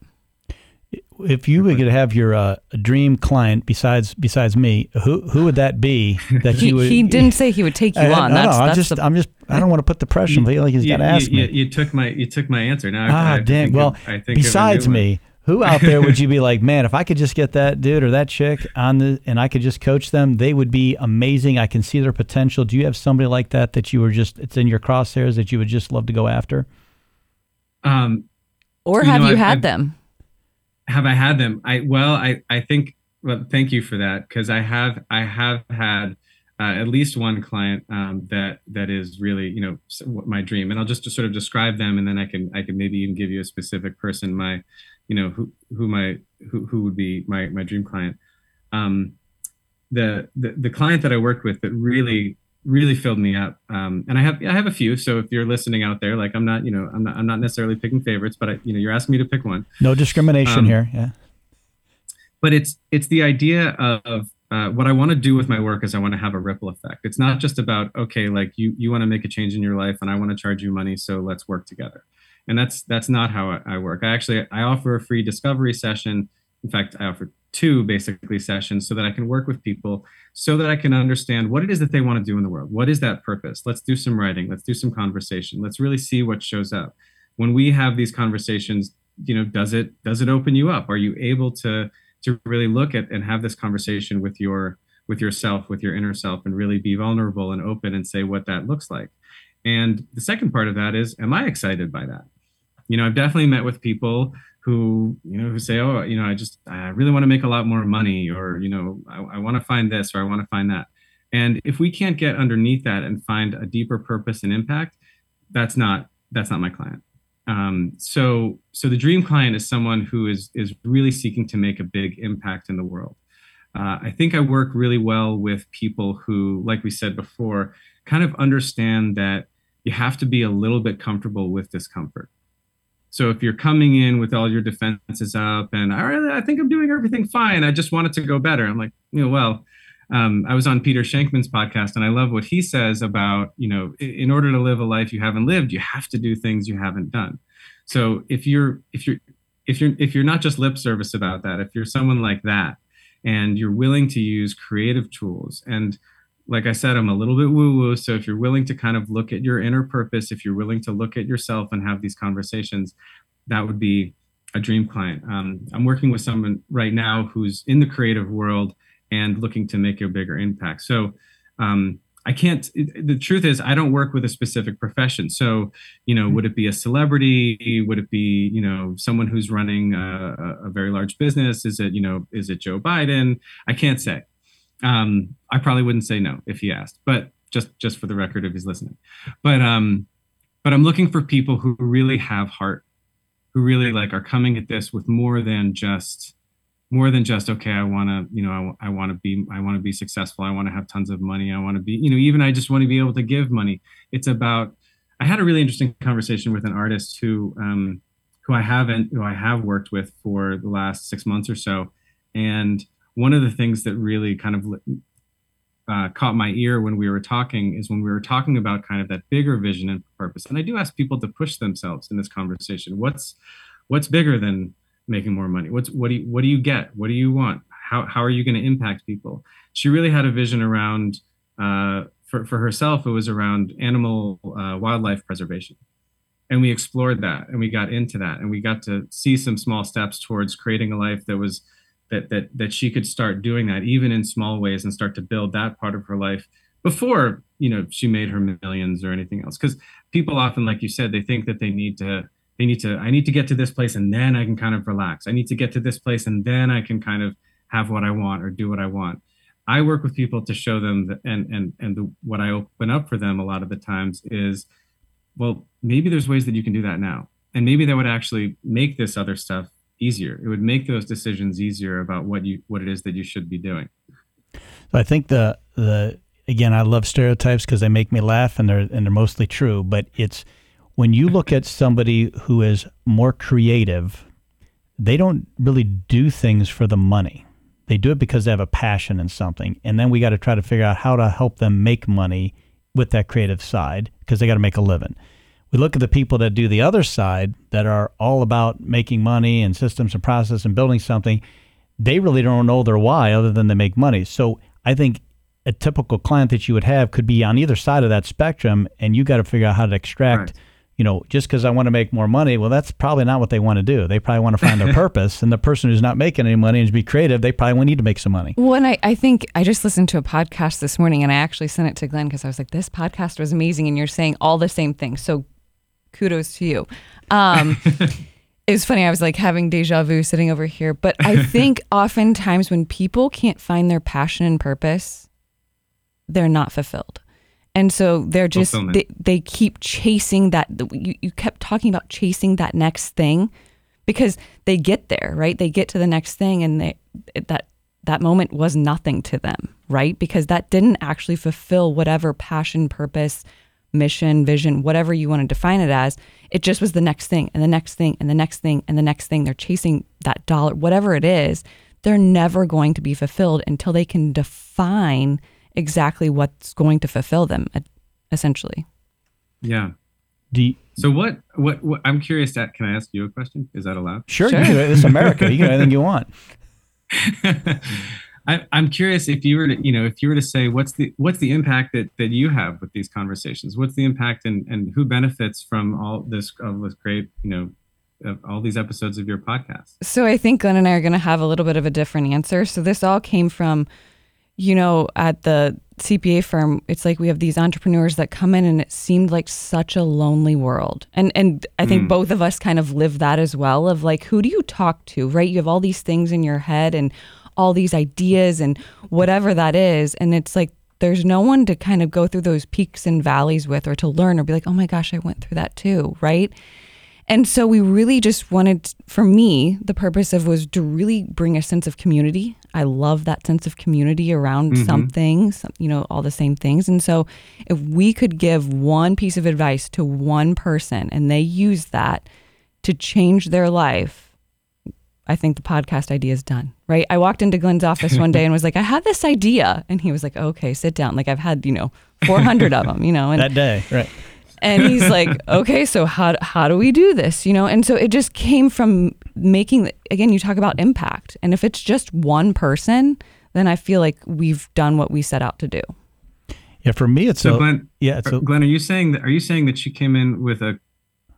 if you were to have your uh, dream client besides besides me, who who would that be that he, you would? He didn't say he would take you I, on. No, that's, no, that's I'm just the, I'm just I don't want to put the pressure. On you, like he's got to ask you, me. You, took my you took my answer. Now ah, damn. Well, of, I think besides me, who out there would you be like, man? If I could just get that dude or that chick on the and I could just coach them, they would be amazing. I can see their potential. Do you have somebody like that that you were just it's in your crosshairs that you would just love to go after? Um, or have you, know, you had I've, them? Have I had them? I well, I I think. Well, thank you for that because I have I have had uh, at least one client um, that that is really you know my dream, and I'll just, just sort of describe them, and then I can I can maybe even give you a specific person, my you know who who my who who would be my my dream client. Um, the, the the client that I worked with that really really filled me up. Um, and I have I have a few. So if you're listening out there, like I'm not, you know, I'm not I'm not necessarily picking favorites, but I, you know, you're asking me to pick one. No discrimination um, here. Yeah. But it's it's the idea of uh, what I want to do with my work is I want to have a ripple effect. It's not just about okay, like you you want to make a change in your life, and I want to charge you money, so let's work together. And that's that's not how I, I work. I actually I offer a free discovery session. In fact, I offer two basically sessions so that I can work with people so that I can understand what it is that they want to do in the world. What is that purpose? Let's do some writing. Let's do some conversation. Let's really see what shows up. When we have these conversations, you know, does it does it open you up? Are you able to to really look at and have this conversation with your with yourself, with your inner self, and really be vulnerable and open and say what that looks like? And the second part of that is, am I excited by that? You know, I've definitely met with people who you know who say oh you know i just i really want to make a lot more money or you know i, I want to find this or i want to find that. And if we can't get underneath that and find a deeper purpose and impact that's not that's not my client. Um, so so the dream client is someone who is is really seeking to make a big impact in the world. Uh, i think i work really well with people who like we said before kind of understand that you have to be a little bit comfortable with discomfort so if you're coming in with all your defenses up and I really, I think I'm doing everything fine. I just want it to go better. I'm like, you know, well, um, I was on Peter Shankman's podcast and I love what he says about, you know, in order to live a life you haven't lived, you have to do things you haven't done. So if you're, if you're, if you're, if you're not just lip service about that, if you're someone like that and you're willing to use creative tools and like I said, I'm a little bit woo woo. So if you're willing to kind of look at your inner purpose, if you're willing to look at yourself and have these conversations, that would be a dream client. Um, I'm working with someone right now who's in the creative world and looking to make a bigger impact. So um, I can't, the truth is, I don't work with a specific profession. So, you know, would it be a celebrity? Would it be, you know, someone who's running a, a very large business? Is it, you know, is it Joe Biden? I can't say. Um, I probably wouldn't say no if he asked, but just just for the record, if he's listening. But um, but I'm looking for people who really have heart, who really like are coming at this with more than just more than just okay i want to you know i, I want to be i want to be successful. I want to have tons of money. I want to be you know even i just want to be able to give money. It's about i had a really interesting conversation with an artist who um who i haven't who i have worked with for the last six months or so. And one of the things that really kind of uh, caught my ear when we were talking is when we were talking about kind of that bigger vision and purpose. And I do ask people to push themselves in this conversation. What's what's bigger than making more money? What's what do you, what do you get? What do you want? How how are you going to impact people? She really had a vision around uh, for for herself. It was around animal uh, wildlife preservation. And we explored that and we got into that and we got to see some small steps towards creating a life that was that that that she could start doing that even in small ways and start to build that part of her life before you know she made her millions or anything else. Because people often like you said they think that they need to they need to i need to get to this place and then i can kind of relax. I need to get to this place and then i can kind of have what i want or do what i want. I work with people to show them that and and and the, what i open up for them a lot of the times is well maybe there's ways that you can do that now. And maybe that would actually make this other stuff easier. It would make those decisions easier about what you what it is that you should be doing. So I think the the again, I love stereotypes because they make me laugh and they're and they're mostly true. But it's when you look at somebody who is more creative, they don't really do things for the money. They do it because they have a passion in something, and then we got to try to figure out how to help them make money with that creative side because they got to make a living. We look at the people that do the other side that are all about making money and systems and process and building something. They really don't know their why other than they make money. So I think a typical client that you would have could be on either side of that spectrum, and you got to figure out how to extract. Right. You know, just because I want to make more money, well, that's probably not what they want to do. They probably want to find their purpose. And the person who's not making any money and to be creative, they probably need to make some money. Well, and I, I think I just listened to a podcast this morning and I actually sent it to Glenn because I was like, this podcast was amazing. And you're saying all the same things. So kudos to you. Um, it was funny. I was like having deja vu sitting over here. But I think oftentimes when people can't find their passion and purpose, they're not fulfilled. And so they're just, they, they keep chasing that. You, you kept talking about chasing that next thing because they get there, right? They get to the next thing and they, that, that moment was nothing to them, right? Because that didn't actually fulfill whatever passion, purpose, mission, vision, whatever you want to define it as. It just was the next thing and the next thing and the next thing and the next thing. They're chasing that dollar, whatever it is. They're never going to be fulfilled until they can define exactly what's going to fulfill them essentially yeah you, so what, what, what i'm curious at can i ask you a question is that allowed sure, sure. it's america you can do anything you want I, am curious if you were to, you know, if you were to say, what's the what's the impact that that you have with these conversations? What's the impact and and who benefits from all this all this great, you know, all these episodes of your podcast? So I think Glenn and I are going to have a little bit of a different answer. So this all came from you know, at the CPA firm, it's like we have these entrepreneurs that come in and it seemed like such a lonely world. And and I think mm. both of us kind of live that as well of like who do you talk to, right? You have all these things in your head and all these ideas and whatever that is and it's like there's no one to kind of go through those peaks and valleys with or to learn or be like, "Oh my gosh, I went through that too," right? And so we really just wanted, for me, the purpose of was to really bring a sense of community. I love that sense of community around mm-hmm. something, some, you know, all the same things. And so if we could give one piece of advice to one person and they use that to change their life, I think the podcast idea is done, right? I walked into Glenn's office one day and was like, I had this idea. And he was like, okay, sit down. Like I've had, you know, 400 of them, you know. And, that day, right and he's like, okay, so how, how do we do this? You know, and so it just came from making, again, you talk about impact. And if it's just one person, then I feel like we've done what we set out to do. Yeah, for me, it's so. A, Glenn, yeah, so uh, Glenn, are you saying that? Are you saying that you came in with a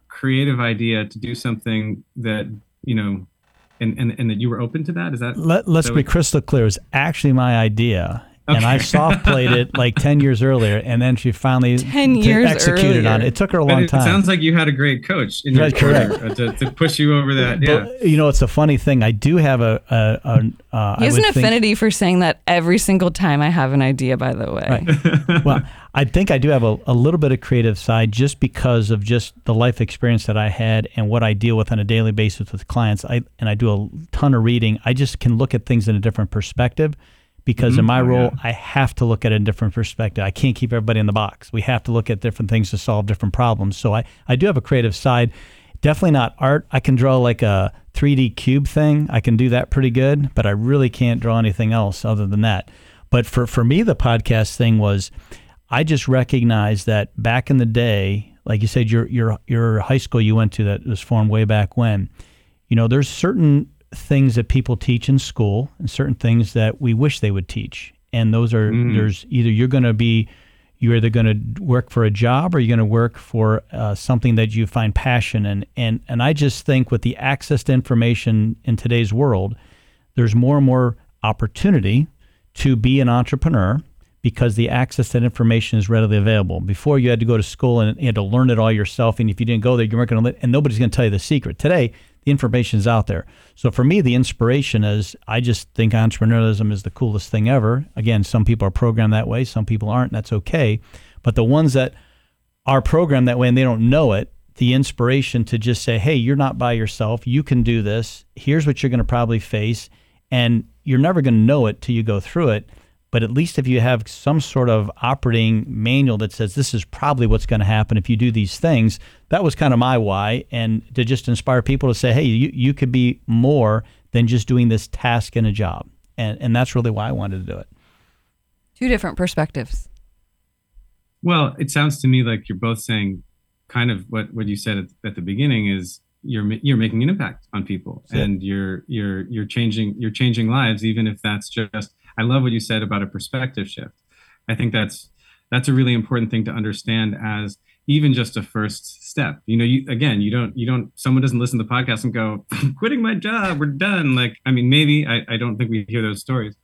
creative idea to do something that you know, and and, and that you were open to that? Is that? Let, let's that be crystal clear. It's actually my idea, Okay. And I soft played it like 10 years earlier, and then she finally 10 years executed earlier. on it. It took her a long it time. It sounds like you had a great coach in your corner uh, to, to, push you over that. Yeah. But, you know, it's a funny thing. I do have a. a, a uh, he has an affinity think, for saying that every single time I have an idea, by the way. Right. well, I think I do have a, a little bit of creative side just because of just the life experience that I had and what I deal with on a daily basis with clients. I And I do a ton of reading. I just can look at things in a different perspective because mm-hmm. in my oh, role, yeah. I have to look at a different perspective. I can't keep everybody in the box. We have to look at different things to solve different problems. So I, I do have a creative side. Definitely not art. I can draw like a 3D cube thing. I can do that pretty good, but I really can't draw anything else other than that. But for, for me, the podcast thing was I just recognized that back in the day, like you said, your your your high school you went to that was formed way back when. You know, there's certain things that people teach in school and certain things that we wish they would teach. And those are mm. there's either you're going to be you're either going to work for a job or you're going to work for uh, something that you find passion in. And and I just think with the access to information in today's world, there's more and more opportunity to be an entrepreneur because the access to information is readily available. Before you had to go to school and you had to learn it all yourself, and if you didn't go there, you weren't going to. Let and nobody's going to tell you the secret. Today, the information is out there. So for me, the inspiration is I just think entrepreneurialism is the coolest thing ever. Again, some people are programmed that way, some people aren't, and that's okay. But the ones that are programmed that way and they don't know it, the inspiration to just say, hey, you're not by yourself. You can do this. Here's what you're going to probably face. And you're never going to know it till you go through it. But at least if you have some sort of operating manual that says this is probably what's going to happen if you do these things, that was kind of my why. And to just inspire people to say, hey, you, you could be more than just doing this task in a job. And, and that's really why I wanted to do it. Two different perspectives. Well, it sounds to me like you're both saying kind of what, what you said at, at the beginning is you're you're making an impact on people and you're you're you're changing you're changing lives even if that's just I love what you said about a perspective shift. I think that's that's a really important thing to understand as even just a first step. You know, you again, you don't you don't someone doesn't listen to the podcast and go, I'm quitting my job, we're done. Like, I mean, maybe I, I don't think we hear those stories.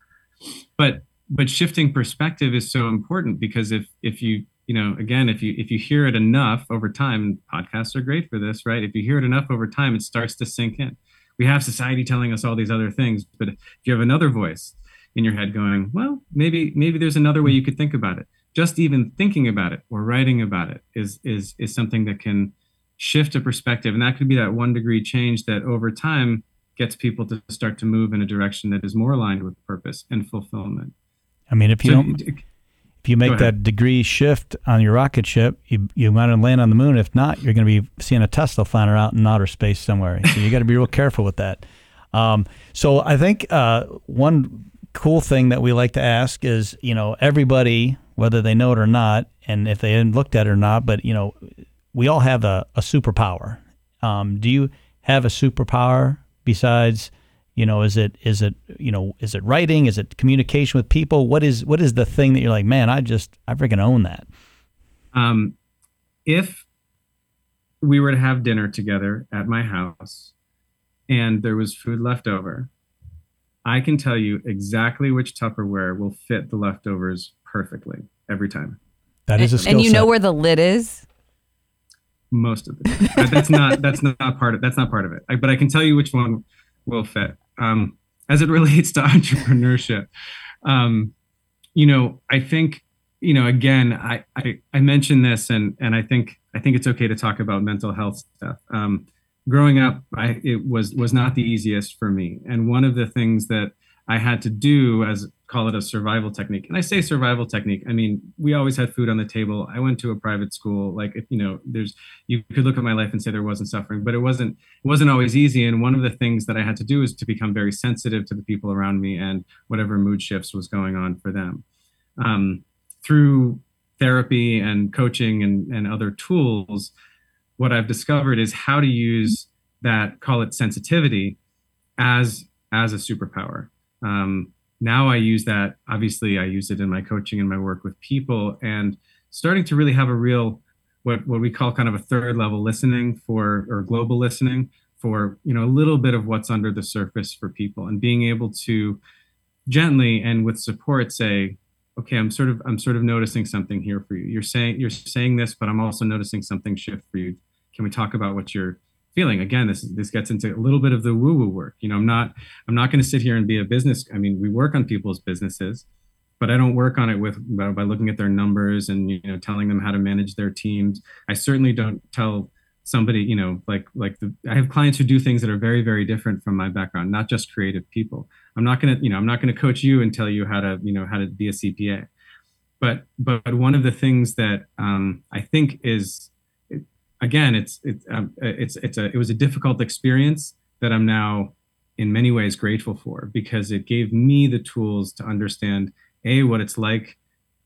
But but shifting perspective is so important because if if you you know again if you if you hear it enough over time podcasts are great for this right if you hear it enough over time it starts to sink in we have society telling us all these other things but if you have another voice in your head going, well, maybe maybe there's another way you could think about it. Just even thinking about it or writing about it is is is something that can shift a perspective, and that could be that one degree change that over time gets people to start to move in a direction that is more aligned with purpose and fulfillment. I mean, if you so, don't, if you make that degree shift on your rocket ship, you you might land on the moon. If not, you're going to be seeing a Tesla flying out in outer space somewhere. So you got to be real careful with that. Um, so I think uh, one cool thing that we like to ask is, you know, everybody, whether they know it or not, and if they hadn't looked at it or not, but you know, we all have a, a superpower. Um, do you have a superpower besides, you know, is it is it you know is it writing? Is it communication with people? What is what is the thing that you're like, man, I just I freaking own that. Um, if we were to have dinner together at my house, and there was food left over, I can tell you exactly which Tupperware will fit the leftovers perfectly every time. That is a skill And you set. know where the lid is? Most of it. that's not that's not part of that's not part of it. I, but I can tell you which one will fit. Um, as it relates to entrepreneurship, um, you know, I think you know again, I, I I mentioned this, and and I think I think it's okay to talk about mental health stuff. Um, growing up, I, it was was not the easiest for me. And one of the things that I had to do as call it a survival technique. And I say survival technique. I mean, we always had food on the table. I went to a private school. Like, you know, there's you could look at my life and say there wasn't suffering, but it wasn't it wasn't always easy. And one of the things that I had to do is to become very sensitive to the people around me and whatever mood shifts was going on for them. Um, through therapy and coaching and, and other tools, what I've discovered is how to use that, call it sensitivity, as as a superpower. Um, now I use that. Obviously, I use it in my coaching and my work with people, and starting to really have a real what what we call kind of a third level listening for or global listening for you know a little bit of what's under the surface for people and being able to gently and with support say okay i'm sort of i'm sort of noticing something here for you you're saying you're saying this but i'm also noticing something shift for you can we talk about what you're feeling? Again this this gets into a little bit of the woo woo work. You know i'm not i'm not going to sit here and be a business i mean we work on people's businesses but i don't work on it with by, by looking at their numbers and you know telling them how to manage their teams. I certainly don't tell somebody you know like like the, i have clients who do things that are very very different from my background not just creative people. I'm not going to you know i'm not going to coach you and tell you how to you know how to be a cpa but but one of the things that um, i think is again, it's it's um, it's it's a it was a difficult experience that I'm now in many ways grateful for because it gave me the tools to understand a what it's like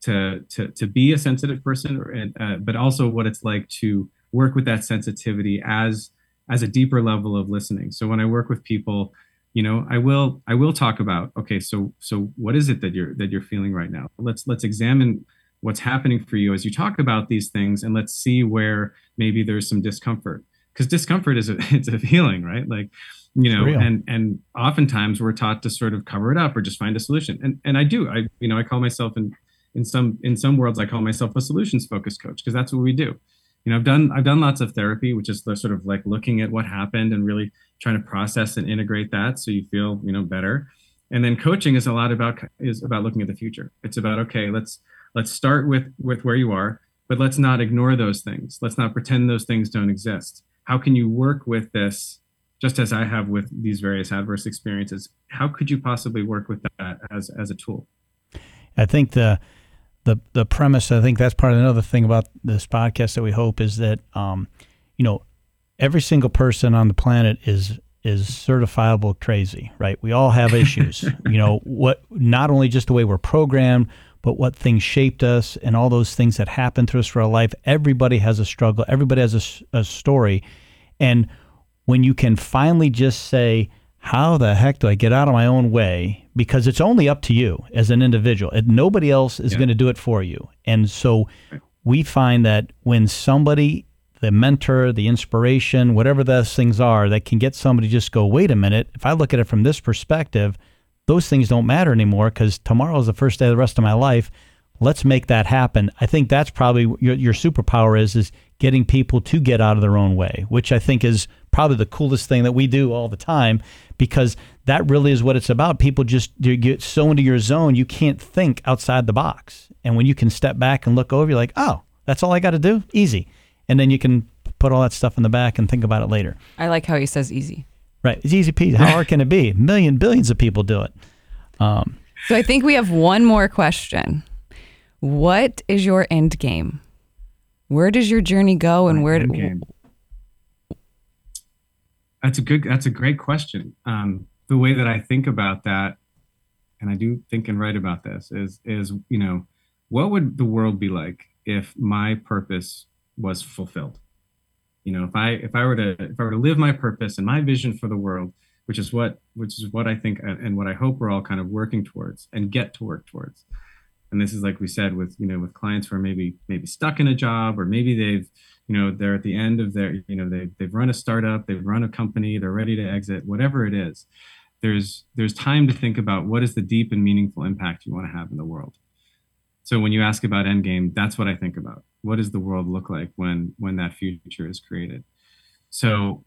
to to to be a sensitive person, or, uh, but also what it's like to work with that sensitivity as as a deeper level of listening. So when I work with people, you know, I will I will talk about okay, so so what is it that you're that you're feeling right now? Let's let's examine what's happening for you as you talk about these things and let's see where maybe there's some discomfort. Because discomfort is a it's a feeling right? Like you know and and oftentimes we're taught to sort of cover it up or just find a solution. And and i do i you know i call myself in in some in some worlds i call myself a solutions focused coach because that's what we do. You know i've done i've done lots of therapy which is the sort of like looking at what happened and really trying to process and integrate that so you feel you know better. And then coaching is a lot about is about looking at the future. It's about okay let's let's start with with where you are but let's not ignore those things let's not pretend those things don't exist how can you work with this just as i have with these various adverse experiences how could you possibly work with that as as a tool I think the the the premise. I think that's part of another thing about this podcast that we hope is that um, you know every single person on the planet is is certifiable crazy, right? We all have issues. you know what? Not only just the way we're programmed, but what things shaped us and all those things that happen to us for our life. Everybody has a struggle. Everybody has a, a story, and when you can finally just say, "How the heck do I get out of my own way?" Because it's only up to you as an individual. And nobody else is yeah. going to do it for you. And so we find that when somebody the mentor, the inspiration, whatever those things are that can get somebody just go, wait a minute, if I look at it from this perspective, those things don't matter anymore because tomorrow is the first day of the rest of my life. Let's make that happen. I think that's probably your, your superpower is is getting people to get out of their own way, which I think is probably the coolest thing that we do all the time because that really is what it's about. People just you get so into your zone, you can't think outside the box. And when you can step back and look over, you're like, oh, that's all I got to do? Easy and then you can put all that stuff in the back and think about it later. I like how he says easy. Right, it's easy peasy. How hard can it be? Million, billions of people do it. Um, so I think we have one more question. What is your end game? Where does your journey go, and where? Do, that's a good. That's a great question. Um, the way that I think about that, and I do think and write about this, is is you know, what would the world be like if my purpose was fulfilled. You know, if I if I were to if I were to live my purpose and my vision for the world, which is what which is what I think uh, and what I hope we're all kind of working towards and get to work towards. And this is like we said with you know with clients who are maybe maybe stuck in a job or maybe they've you know they're at the end of their you know they they've run a startup, they've run a company, they're ready to exit, whatever it is. There's there's time to think about what is the deep and meaningful impact you want to have in the world. So when you ask about endgame, that's what I think about. What does the world look like when when that future is created? So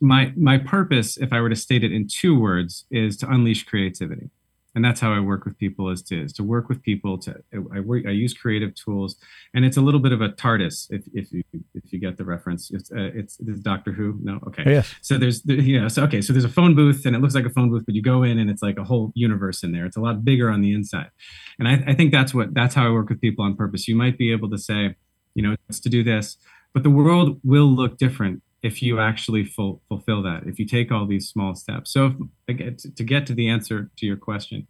my my purpose if i were to state it in two words is to unleash creativity and that's how i work with people is to is to work with people to i work i use creative tools. And it's a little bit of a tardis if, if you if you get the reference. It's uh, it's, it's doctor who? No? Okay. Oh, yes. So there's you know so okay so there's a phone booth and it looks like a phone booth but you go in and it's like a whole universe in there. It's a lot bigger on the inside. And i, I think that's what that's how i work with people on purpose. You might be able to say you know it's to do this but the world will look different if you actually full, fulfill that if you take all these small steps. So if, to get to the answer to your question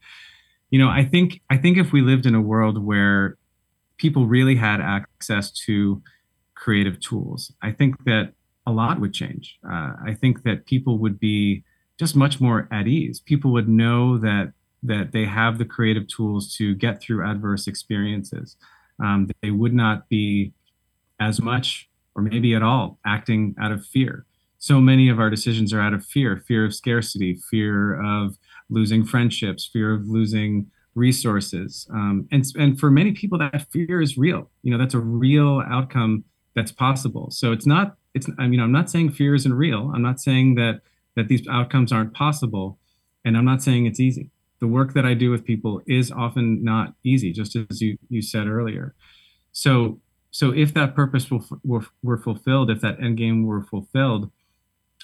you know i think i think if we lived in a world where people really had access to creative tools i think that a lot would change. Uh, i think that people would be just much more at ease. People would know that that they have the creative tools to get through adverse experiences. Um, they would not be as much or maybe at all acting out of fear. So many of our decisions are out of fear fear of scarcity, fear of losing friendships, fear of losing resources. Um, and, and for many people, that fear is real. You know, that's a real outcome that's possible. So it's not, it's, I mean, I'm not saying fear isn't real. I'm not saying that, that these outcomes aren't possible. And I'm not saying it's easy. The work that I do with people is often not easy, just as you, you said earlier. So so if that purpose were, were, were fulfilled, if that end game were fulfilled,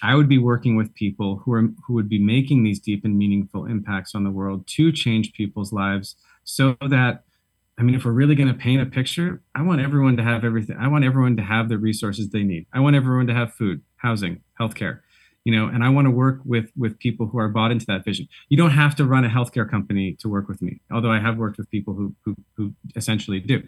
I would be working with people who are who would be making these deep and meaningful impacts on the world to change people's lives so that I mean if we're really going to paint a picture, I want everyone to have everything. I want everyone to have the resources they need. I want everyone to have food, housing, healthcare you know and i want to work with with people who are bought into that vision. You don't have to run a healthcare company to work with me although i have worked with people who who, who essentially do.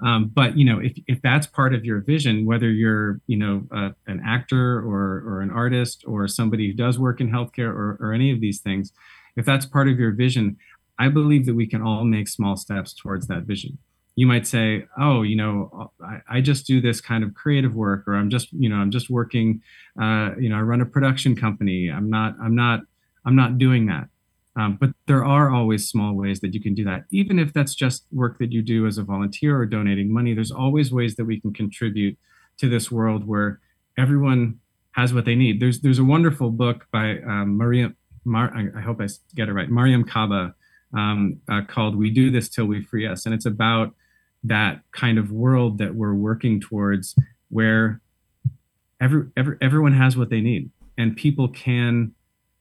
Um, but you know if, if that's part of your vision whether you're you know uh, an actor or or an artist or somebody who does work in healthcare or, or any of these things if that's part of your vision i believe that we can all make small steps towards that vision you might say, oh, you know, I, I, just do this kind of creative work, or I'm just, you know, I'm just working, uh, you know, I run a production company. I'm not, I'm not, I'm not doing that. Um, but there are always small ways that you can do that, even if that's just work that you do as a volunteer or donating money. There's always ways that we can contribute to this world where everyone has what they need. There's there's a wonderful book by um, Maria. Mar, I, hope I get it right. Mariame Kaba um, uh, called "We Do This Till We Free Us," and it's about that kind of world that we're working towards where every, every everyone has what they need and people can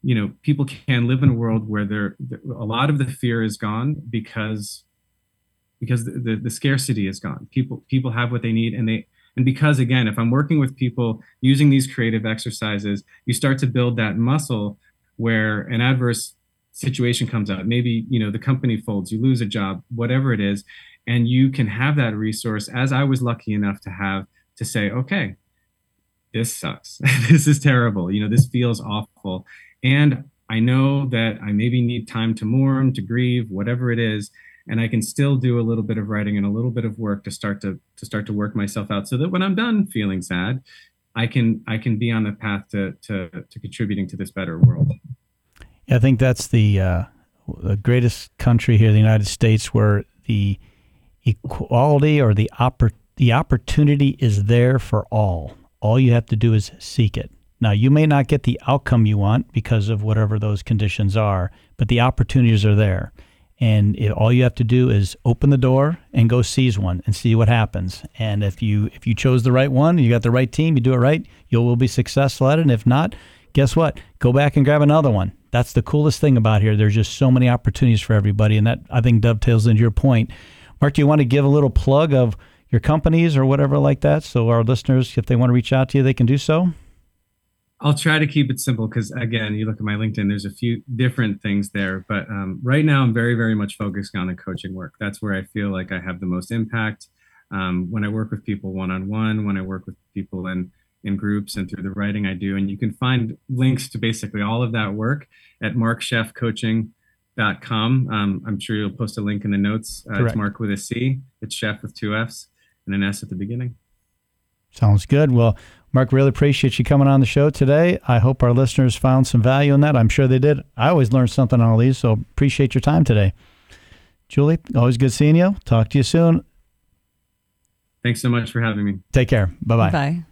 you know people can live in a world where there a lot of the fear is gone because because the, the, the scarcity is gone. People people have what they need and they and because again, if I'm working with people using these creative exercises, you start to build that muscle where an adverse situation comes up. Maybe, you know, the company folds, you lose a job, whatever it is, and you can have that resource as I was lucky enough to have to say, okay, this sucks. this is terrible. You know, this feels awful. And I know that I maybe need time to mourn, to grieve, whatever it is, and I can still do a little bit of writing and a little bit of work to start to to start to work myself out so that when I'm done feeling sad, I can I can be on the path to to, to contributing to this better world. Yeah, I think that's the uh, the greatest country here, the United States, where the equality or the oppor- the opportunity is there for all. All you have to do is seek it. Now, you may not get the outcome you want because of whatever those conditions are, but the opportunities are there. And it, all you have to do is open the door and go seize one and see what happens. And if you if you chose the right one, you got the right team, you do it right, you will be successful at it. And if not, guess what? Go back and grab another one. That's the coolest thing about here. There's just so many opportunities for everybody, and that I think dovetails into your point. Marc, do you want to give a little plug of your companies or whatever like that, so our listeners, if they want to reach out to you, they can do so? I'll try to keep it simple because again, you look at my LinkedIn, there's a few different things there. But um, right now, I'm very, very much focused on the coaching work. That's where I feel like I have the most impact. Um, when I work with people one on one, when I work with people in in groups and through the writing I do, and you can find links to basically all of that work at marcscheffcoaching.com. Um, I'm sure you'll post a link in the notes. Uh, it's Marc with a C. It's Chef with two F's and an S at the beginning. Sounds good. Well, Marc, really appreciate you coming on the show today. I hope our listeners found some value in that. I'm sure they did. I always learn something on all these, so appreciate your time today. Julie, always good seeing you. Talk to you soon. Thanks so much for having me. Take care. Bye-bye. Bye.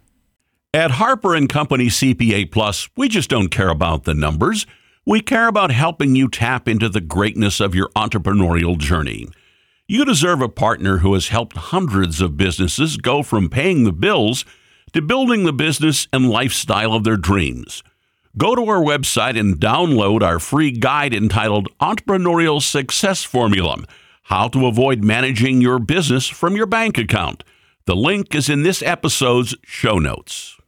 At Harper and Company CPA Plus, we just don't care about the numbers. We care about helping you tap into the greatness of your entrepreneurial journey. You deserve a partner who has helped hundreds of businesses go from paying the bills to building the business and lifestyle of their dreams. Go to our website and download our free guide entitled Entrepreneurial Success Formula How to Avoid Managing Your Business from Your Bank Account. The link is in this episode's show notes.